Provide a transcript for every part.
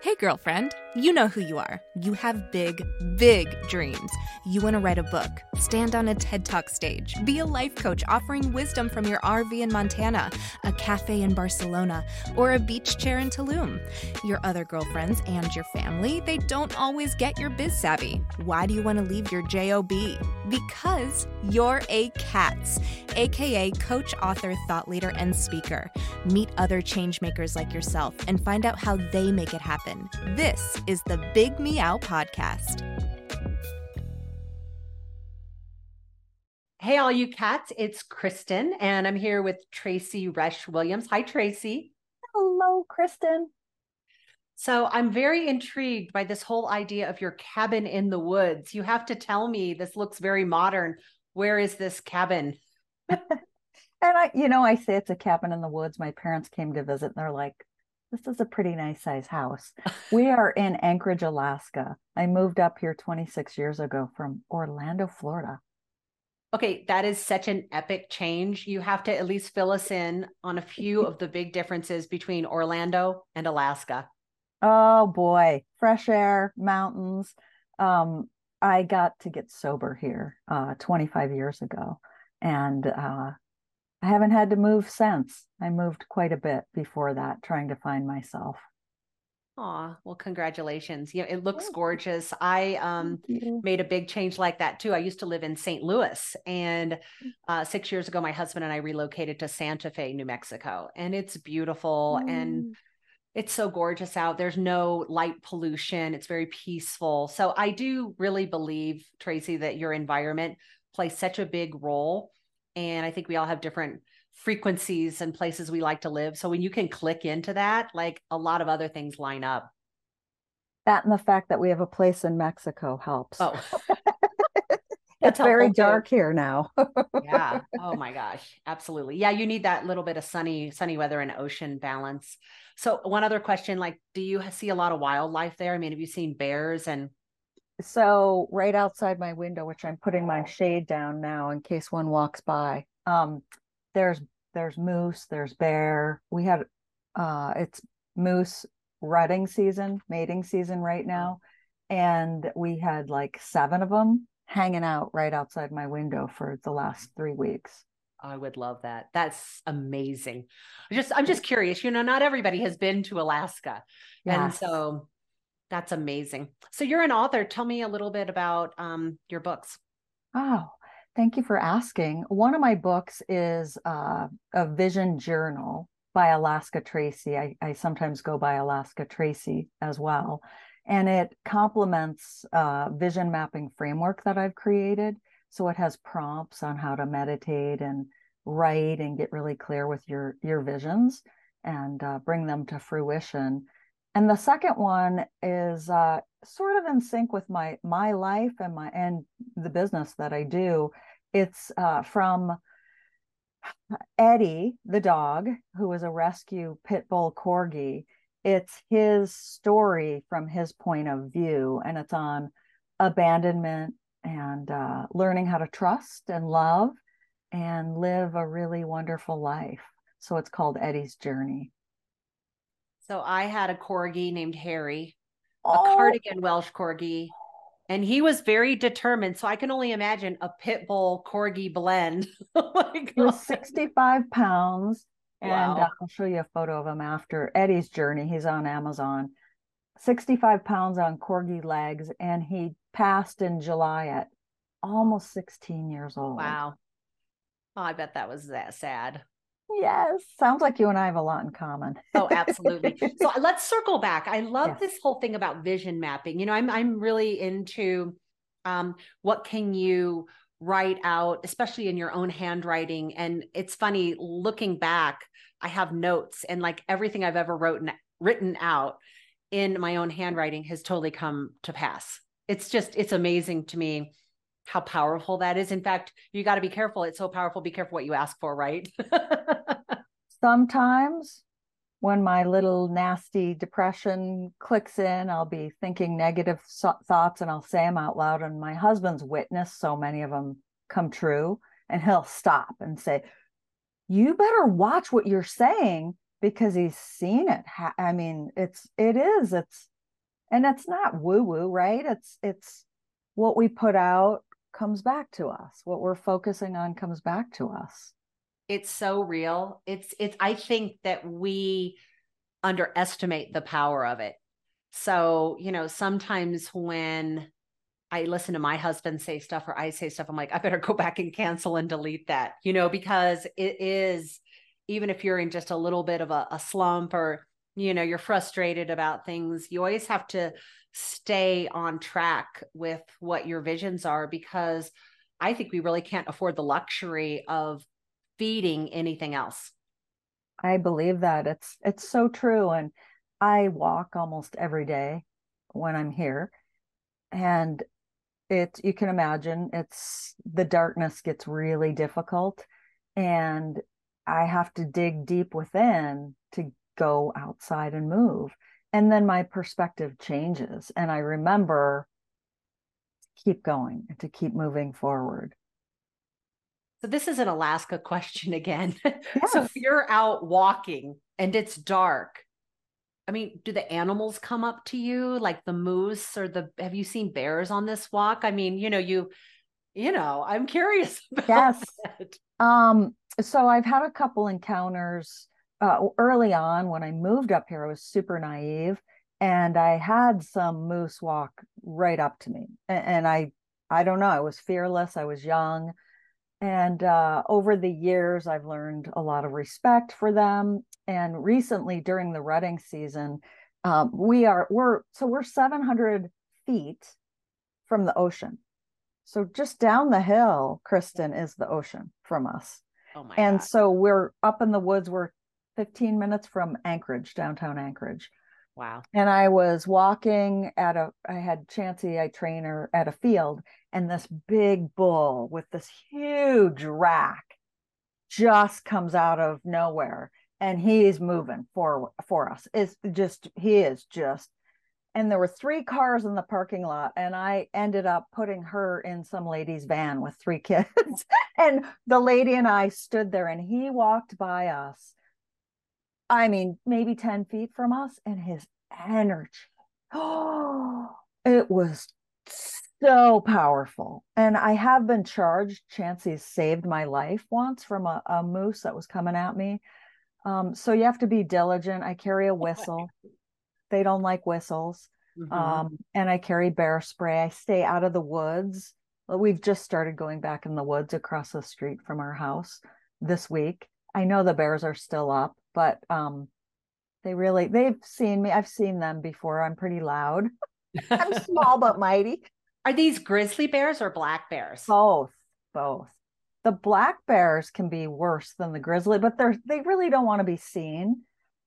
Hey, girlfriend, you know who you are. You have big, big dreams. You want to write a book, stand on a TED Talk stage, be a life coach offering wisdom from your RV in Montana, a cafe in Barcelona, or a beach chair in Tulum. Your other girlfriends and your family, they don't always get your biz savvy. Why do you want to leave your JOB? Because you're a CATS, aka coach, author, thought leader, and speaker. Meet other changemakers like yourself and find out how they make it happen. This is the Big Meow Podcast. Hey, all you cats, it's Kristen, and I'm here with Tracy Roesch Williams. Hi, Tracy. Hello, Kristen. So, I'm very intrigued by this whole idea of your cabin in the woods. You have to tell me this looks very modern. Where is this cabin? and I, you know, I say it's a cabin in the woods. My parents came to visit and they're like, this is a pretty nice size house. we are in Anchorage, Alaska. I moved up here 26 years ago from Orlando, Florida. Okay, that is such an epic change. You have to at least fill us in on a few of the big differences between Orlando and Alaska. Oh boy, fresh air, mountains. Um, I got to get sober here uh, 25 years ago, and uh, I haven't had to move since. I moved quite a bit before that, trying to find myself. Aw, well, congratulations. Yeah, it looks gorgeous. I um, made a big change like that too. I used to live in St. Louis, and mm. uh, six years ago, my husband and I relocated to Santa Fe, New Mexico, and it's beautiful mm. and it's so gorgeous out. There's no light pollution. It's very peaceful. So I do really believe, Tracy, that your environment plays such a big role and I think we all have different frequencies and places we like to live. So when you can click into that, like a lot of other things line up. That and the fact that we have a place in Mexico helps. Oh. it's very dark too. here now. yeah. Oh my gosh. Absolutely. Yeah, you need that little bit of sunny sunny weather and ocean balance. So one other question like do you see a lot of wildlife there? I mean, have you seen bears and so right outside my window which i'm putting my shade down now in case one walks by um there's there's moose there's bear we had uh it's moose rutting season mating season right mm. now and we had like seven of them hanging out right outside my window for the last three weeks I would love that. That's amazing. Just I'm just curious, you know, not everybody has been to Alaska. Yes. And so that's amazing. So you're an author. Tell me a little bit about um, your books. Oh, thank you for asking. One of my books is uh, a vision journal by Alaska Tracy. I, I, sometimes go by Alaska Tracy as well. And it complements uh, vision mapping framework that I've created. So it has prompts on how to meditate and write and get really clear with your your visions and uh, bring them to fruition and the second one is uh, sort of in sync with my my life and my and the business that I do. It's uh, from Eddie, the dog, who is a rescue pit bull corgi. It's his story from his point of view, and it's on abandonment and uh, learning how to trust and love and live a really wonderful life. So it's called Eddie's Journey. So I had a corgi named Harry, oh. a cardigan Welsh corgi, and he was very determined. So I can only imagine a pit bull corgi blend. oh he was 65 pounds. And wow. I'll show you a photo of him after Eddie's journey. He's on Amazon. 65 pounds on corgi legs, and he passed in July at almost 16 years old. Wow. Oh, I bet that was that sad. Yes, sounds like you and I have a lot in common. oh, absolutely. So let's circle back. I love yes. this whole thing about vision mapping. You know, I'm I'm really into um, what can you write out, especially in your own handwriting. And it's funny looking back. I have notes, and like everything I've ever written written out in my own handwriting has totally come to pass. It's just it's amazing to me how powerful that is. In fact, you got to be careful. It's so powerful. Be careful what you ask for, right? Sometimes when my little nasty depression clicks in, I'll be thinking negative so- thoughts and I'll say them out loud. And my husband's witnessed so many of them come true. And he'll stop and say, You better watch what you're saying because he's seen it. I mean, it's it is it's and it's not woo woo, right? It's it's what we put out comes back to us. What we're focusing on comes back to us. It's so real. It's it's I think that we underestimate the power of it. So, you know, sometimes when I listen to my husband say stuff or I say stuff, I'm like, I better go back and cancel and delete that, you know, because it is, even if you're in just a little bit of a, a slump or, you know, you're frustrated about things, you always have to stay on track with what your visions are because I think we really can't afford the luxury of feeding anything else. I believe that it's it's so true and I walk almost every day when I'm here and it you can imagine it's the darkness gets really difficult and I have to dig deep within to go outside and move and then my perspective changes and I remember to keep going and to keep moving forward. So this is an Alaska question again. Yes. so if you're out walking and it's dark, I mean, do the animals come up to you like the moose or the have you seen bears on this walk? I mean, you know, you you know, I'm curious yes. That. Um so I've had a couple encounters uh, early on when I moved up here I was super naive and I had some moose walk right up to me and, and I I don't know, I was fearless, I was young and uh, over the years, I've learned a lot of respect for them. And recently, during the rutting season, um, we are we're so we're 700 feet from the ocean. So just down the hill, Kristen is the ocean from us. Oh my and God. so we're up in the woods. We're 15 minutes from Anchorage, downtown Anchorage. Wow. And I was walking at a, I had Chansey, I trainer at a field, and this big bull with this huge rack just comes out of nowhere and he's moving for for us. It's just he is just and there were three cars in the parking lot and i ended up putting her in some lady's van with three kids and the lady and i stood there and he walked by us I mean, maybe 10 feet from us, and his energy. Oh, it was so powerful. And I have been charged. Chansey saved my life once from a, a moose that was coming at me. Um, so you have to be diligent. I carry a whistle. They don't like whistles. Mm-hmm. Um, and I carry bear spray. I stay out of the woods. We've just started going back in the woods across the street from our house this week. I know the bears are still up, but um, they really they've seen me. I've seen them before. I'm pretty loud. I'm small but mighty. Are these grizzly bears or black bears? Both, both. The black bears can be worse than the grizzly, but they're they really don't want to be seen.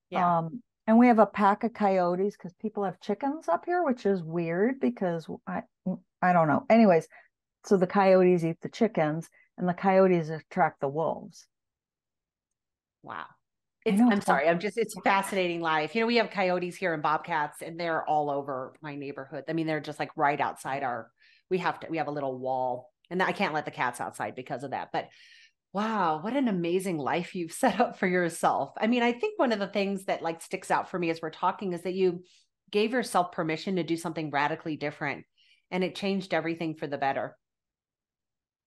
Yeah. Um, and we have a pack of coyotes because people have chickens up here, which is weird because I I don't know. Anyways, so the coyotes eat the chickens, and the coyotes attract the wolves. Wow. It's, I'm sorry. I'm just, it's fascinating life. You know, we have coyotes here and bobcats and they're all over my neighborhood. I mean, they're just like right outside our, we have to, we have a little wall and I can't let the cats outside because of that. But wow, what an amazing life you've set up for yourself. I mean, I think one of the things that like sticks out for me as we're talking is that you gave yourself permission to do something radically different and it changed everything for the better.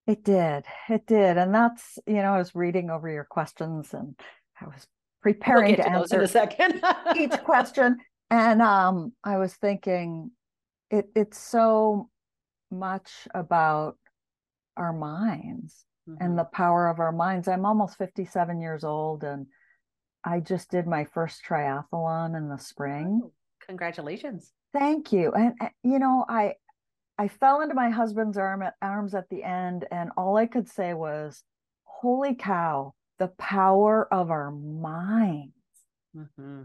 It did. It did. And that's, you know, I was reading over your questions and I was preparing we'll to, answer a second. each question. And um, I was thinking it it's so much about our minds mm-hmm. and the power of our minds. I'm almost 57 years old and I just did my first triathlon in the spring. Oh, congratulations. Thank you. And you know, I I fell into my husband's arm at, arms at the end and all I could say was, "Holy cow, the power of our minds. Mm-hmm.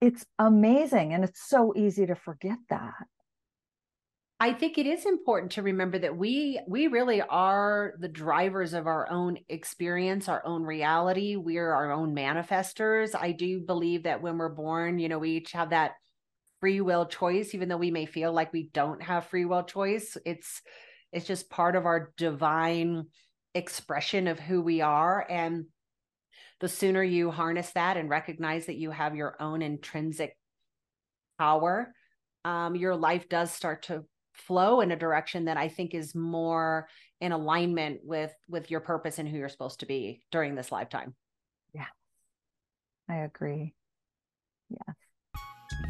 It's amazing. And it's so easy to forget that. I think it is important to remember that we we really are the drivers of our own experience, our own reality. We are our own manifestors. I do believe that when we're born, you know, we each have that free will choice, even though we may feel like we don't have free will choice. It's it's just part of our divine expression of who we are and the sooner you harness that and recognize that you have your own intrinsic power, um, your life does start to flow in a direction that I think is more in alignment with with your purpose and who you're supposed to be during this lifetime. Yeah. I agree. Yes.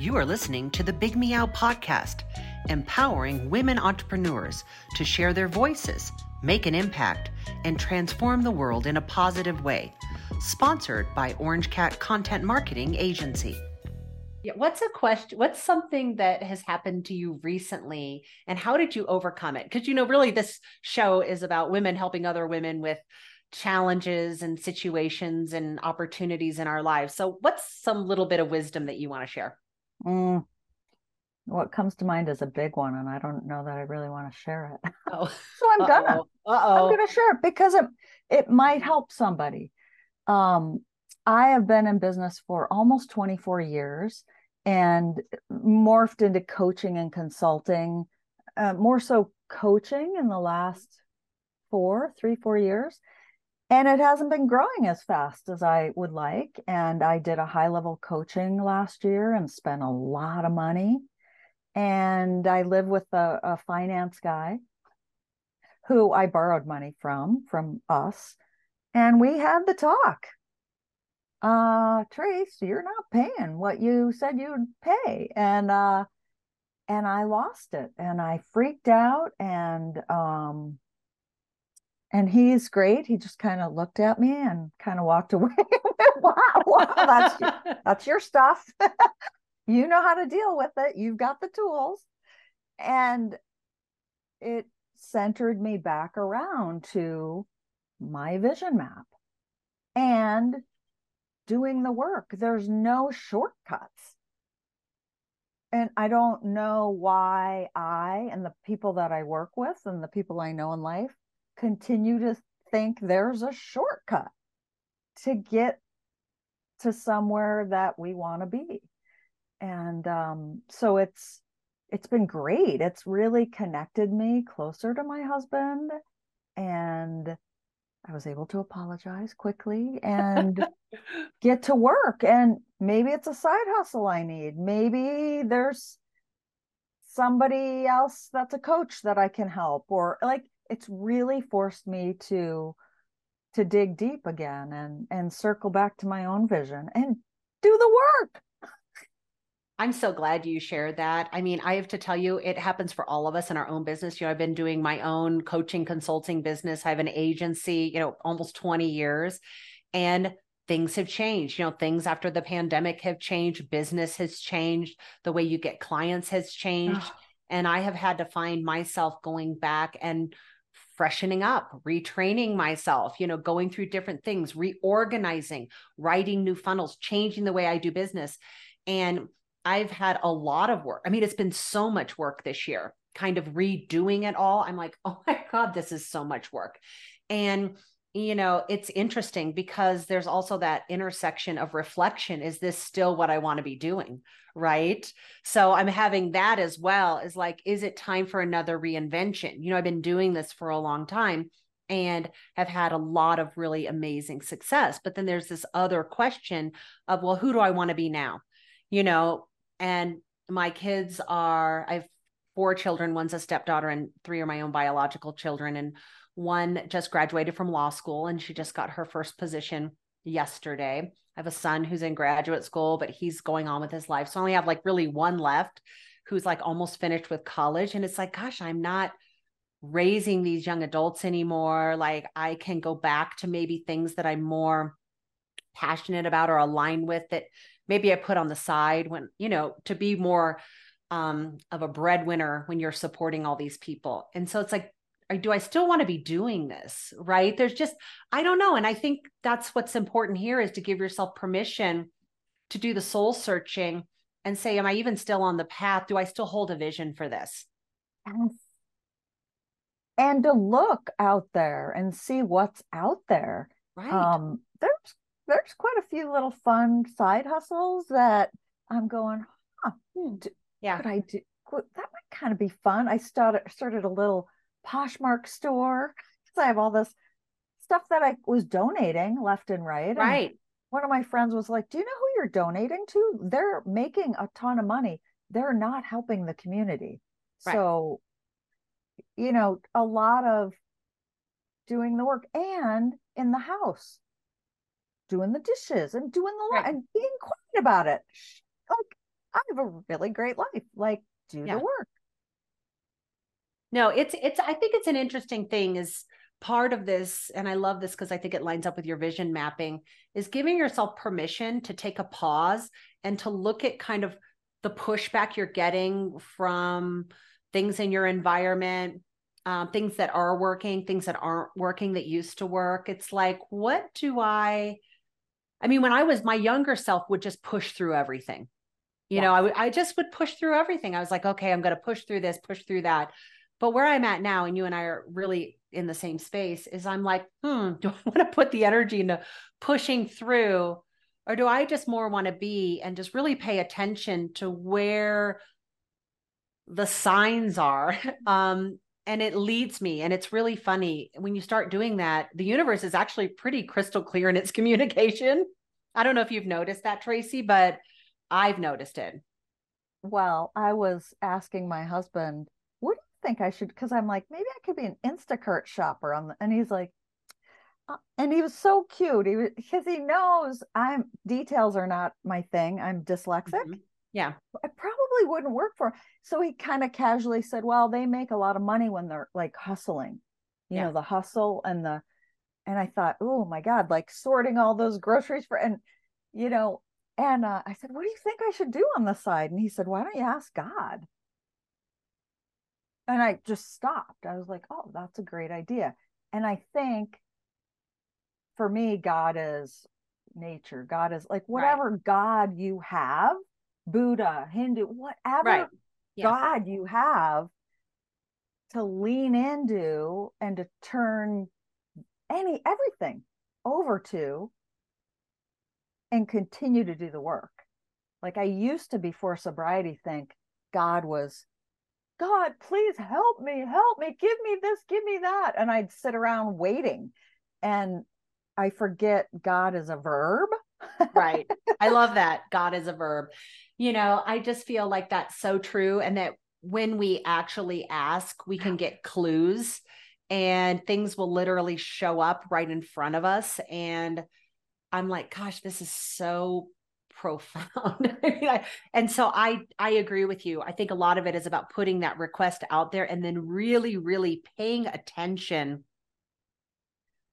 You are listening to the Big Meow podcast, empowering women entrepreneurs to share their voices, make an impact, and transform the world in a positive way. Sponsored by Orange Cat Content Marketing Agency. Yeah, what's a question? What's something that has happened to you recently, and how did you overcome it? Because you know, really, this show is about women helping other women with challenges and situations and opportunities in our lives. So, what's some little bit of wisdom that you want to share? Mm, what comes to mind is a big one, and I don't know that I really want to share it. Oh. so I'm gonna. Uh-oh. I'm gonna share it because it it might help somebody. Um, I have been in business for almost 24 years and morphed into coaching and consulting, uh, more so coaching in the last four, three, four years. And it hasn't been growing as fast as I would like. And I did a high level coaching last year and spent a lot of money. And I live with a, a finance guy who I borrowed money from, from us. And we had the talk uh trace you're not paying what you said you'd pay and uh and i lost it and i freaked out and um and he's great. He just kind of looked at me and kind of walked away. Wow, wow that's your, that's your stuff. You know how to deal with it. You've got the tools. And it centered me back around to my vision map and doing the work. There's no shortcuts. And I don't know why I and the people that I work with and the people I know in life continue to think there's a shortcut to get to somewhere that we want to be. And um, so it's it's been great. It's really connected me closer to my husband and I was able to apologize quickly and get to work. And maybe it's a side hustle I need. Maybe there's somebody else that's a coach that I can help or like it's really forced me to to dig deep again and and circle back to my own vision and do the work. I'm so glad you shared that. I mean, I have to tell you, it happens for all of us in our own business. You know, I've been doing my own coaching consulting business. I have an agency, you know, almost 20 years, and things have changed. You know, things after the pandemic have changed, business has changed, the way you get clients has changed. Ah. and I have had to find myself going back and freshening up, retraining myself, you know, going through different things, reorganizing, writing new funnels, changing the way I do business. And I've had a lot of work. I mean, it's been so much work this year, kind of redoing it all. I'm like, oh my God, this is so much work. And, you know, it's interesting because there's also that intersection of reflection. Is this still what I want to be doing? Right. So I'm having that as well is like, is it time for another reinvention? You know, I've been doing this for a long time and have had a lot of really amazing success. But then there's this other question of, well, who do I want to be now? You know, and my kids are i have four children one's a stepdaughter and three are my own biological children. And one just graduated from law school and she just got her first position yesterday. I have a son who's in graduate school but he's going on with his life. So i only have like really one left who's like almost finished with college. And it's like gosh i'm not raising these young adults anymore. Like i can go back to maybe things that i'm more passionate about or aligned with that maybe I put on the side when, you know, to be more um, of a breadwinner when you're supporting all these people. And so it's like, do I still want to be doing this? Right. There's just, I don't know. And I think that's what's important here is to give yourself permission to do the soul searching and say, am I even still on the path? Do I still hold a vision for this? And to look out there and see what's out there. Right. Um, there's there's quite a few little fun side hustles that I'm going, huh, hmm, yeah, could I do? That might kind of be fun. I started started a little Poshmark store because I have all this stuff that I was donating left and right. Right. one of my friends was like, Do you know who you're donating to? They're making a ton of money. They're not helping the community. Right. So, you know, a lot of doing the work and in the house, doing the dishes and doing the right. and being quiet about it. Like, I have a really great life. Like, do yeah. the work. No, it's it's I think it's an interesting thing is part of this and I love this because I think it lines up with your vision mapping is giving yourself permission to take a pause and to look at kind of the pushback you're getting from things in your environment um, things that are working things that aren't working that used to work it's like what do i i mean when i was my younger self would just push through everything you yeah. know I, w- I just would push through everything i was like okay i'm going to push through this push through that but where I'm at now, and you and I are really in the same space, is I'm like, hmm, do I want to put the energy into pushing through? Or do I just more want to be and just really pay attention to where the signs are? Um, and it leads me. And it's really funny when you start doing that, the universe is actually pretty crystal clear in its communication. I don't know if you've noticed that, Tracy, but I've noticed it. Well, I was asking my husband what do you think I should because I'm like maybe I could be an Instacart shopper on the, and he's like uh, and he was so cute he was because he knows I'm details are not my thing I'm dyslexic mm-hmm. yeah I probably wouldn't work for so he kind of casually said well they make a lot of money when they're like hustling you yeah. know the hustle and the and I thought oh my god like sorting all those groceries for and you know and uh, I said what do you think I should do on the side and he said why don't you ask God and I just stopped. I was like, oh, that's a great idea. And I think for me, God is nature. God is like whatever right. God you have, Buddha, Hindu, whatever right. God you have to lean into and to turn any everything over to and continue to do the work. Like I used to before sobriety think God was God, please help me, help me, give me this, give me that. And I'd sit around waiting. And I forget God is a verb. right. I love that. God is a verb. You know, I just feel like that's so true. And that when we actually ask, we can get clues and things will literally show up right in front of us. And I'm like, gosh, this is so profound. I mean, I, and so I I agree with you. I think a lot of it is about putting that request out there and then really really paying attention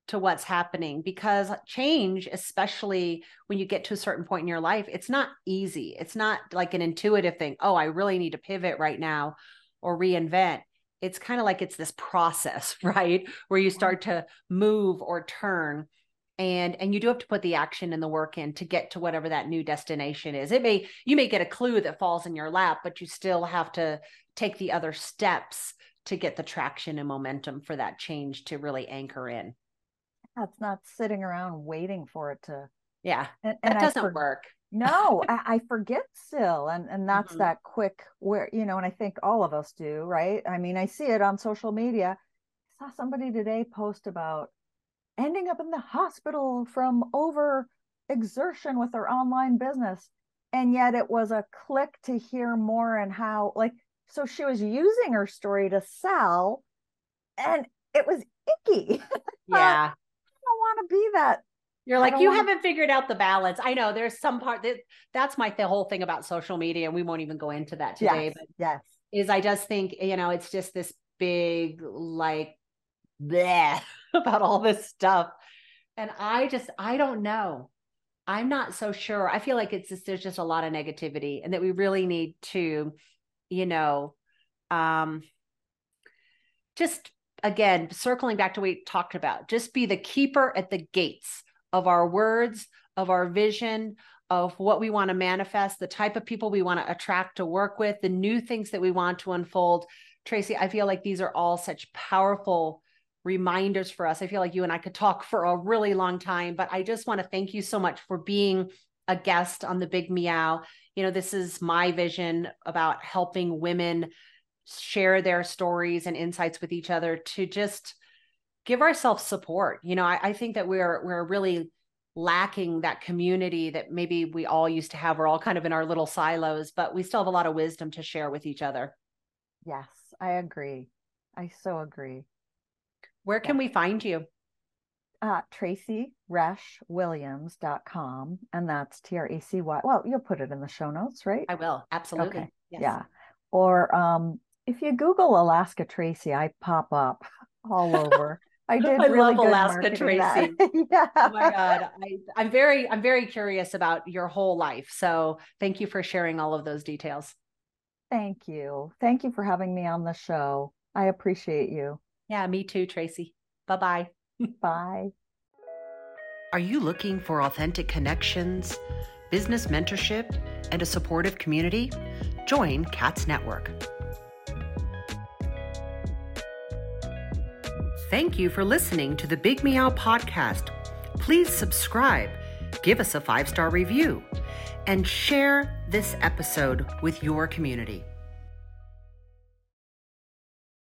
to what's happening because change especially when you get to a certain point in your life it's not easy. It's not like an intuitive thing. Oh, I really need to pivot right now or reinvent. It's kind of like it's this process, right? Where you start to move or turn and and you do have to put the action and the work in to get to whatever that new destination is. It may you may get a clue that falls in your lap but you still have to take the other steps to get the traction and momentum for that change to really anchor in. That's not sitting around waiting for it to yeah and, and that doesn't for, work. no I, I, forget still and and that's mm-hmm. that quick where you know and i think all of us do right? I mean i see it on social media. I saw somebody today post about ending up in the hospital from over exertion with her online business. And yet it was a click to hear more and how, like, so she was using her story to sell and it was icky. Yeah. I don't want to be that. You're like, you haven't figured out the balance. I know there's some part that that's my the whole thing about social media, and we won't even go into that today. Yes, but yes. Is I just think, you know, it's just this big like bleh about all this stuff. And I just, I don't know. I'm not so sure. I feel like it's just, there's just a lot of negativity and that we really need to, you know, um, just again, circling back to what we talked about, just be the keeper at the gates of our words, of our vision, of what we want to manifest, the type of people we want to attract to work with, the new things that we want to unfold. Tracy, I feel like these are all such powerful reminders for us. I feel like you and I could talk for a really long time, but I just want to thank you so much for being a guest on the Big Meow. You know, this is my vision about helping women share their stories and insights with each other to just give ourselves support. You know, I, I think that we're we're really lacking that community that maybe we all used to have. We're all kind of in our little silos, but we still have a lot of wisdom to share with each other. Yes, I agree. I so agree. Where can we find you? Uh, TracyRoeschWilliams.com. And that's T R E C Y. Well, you'll put it in the show notes, right? I will. Absolutely. Okay. Yes. Yeah. Or um, if you Google Alaska Tracy, I pop up all over. I did. I really love Alaska Tracy. yeah. Oh my God. I, I'm very, I'm very curious about your whole life. So thank you for sharing all of those details. Thank you. Thank you for having me on the show. I appreciate you. Yeah, me too, Tracy. Bye-bye. Bye. Are you looking for authentic connections, business mentorship, and a supportive community? Join CATS Network. Thank you for listening to the Big Meow podcast. Please subscribe, give us a five star review, and share this episode with your community.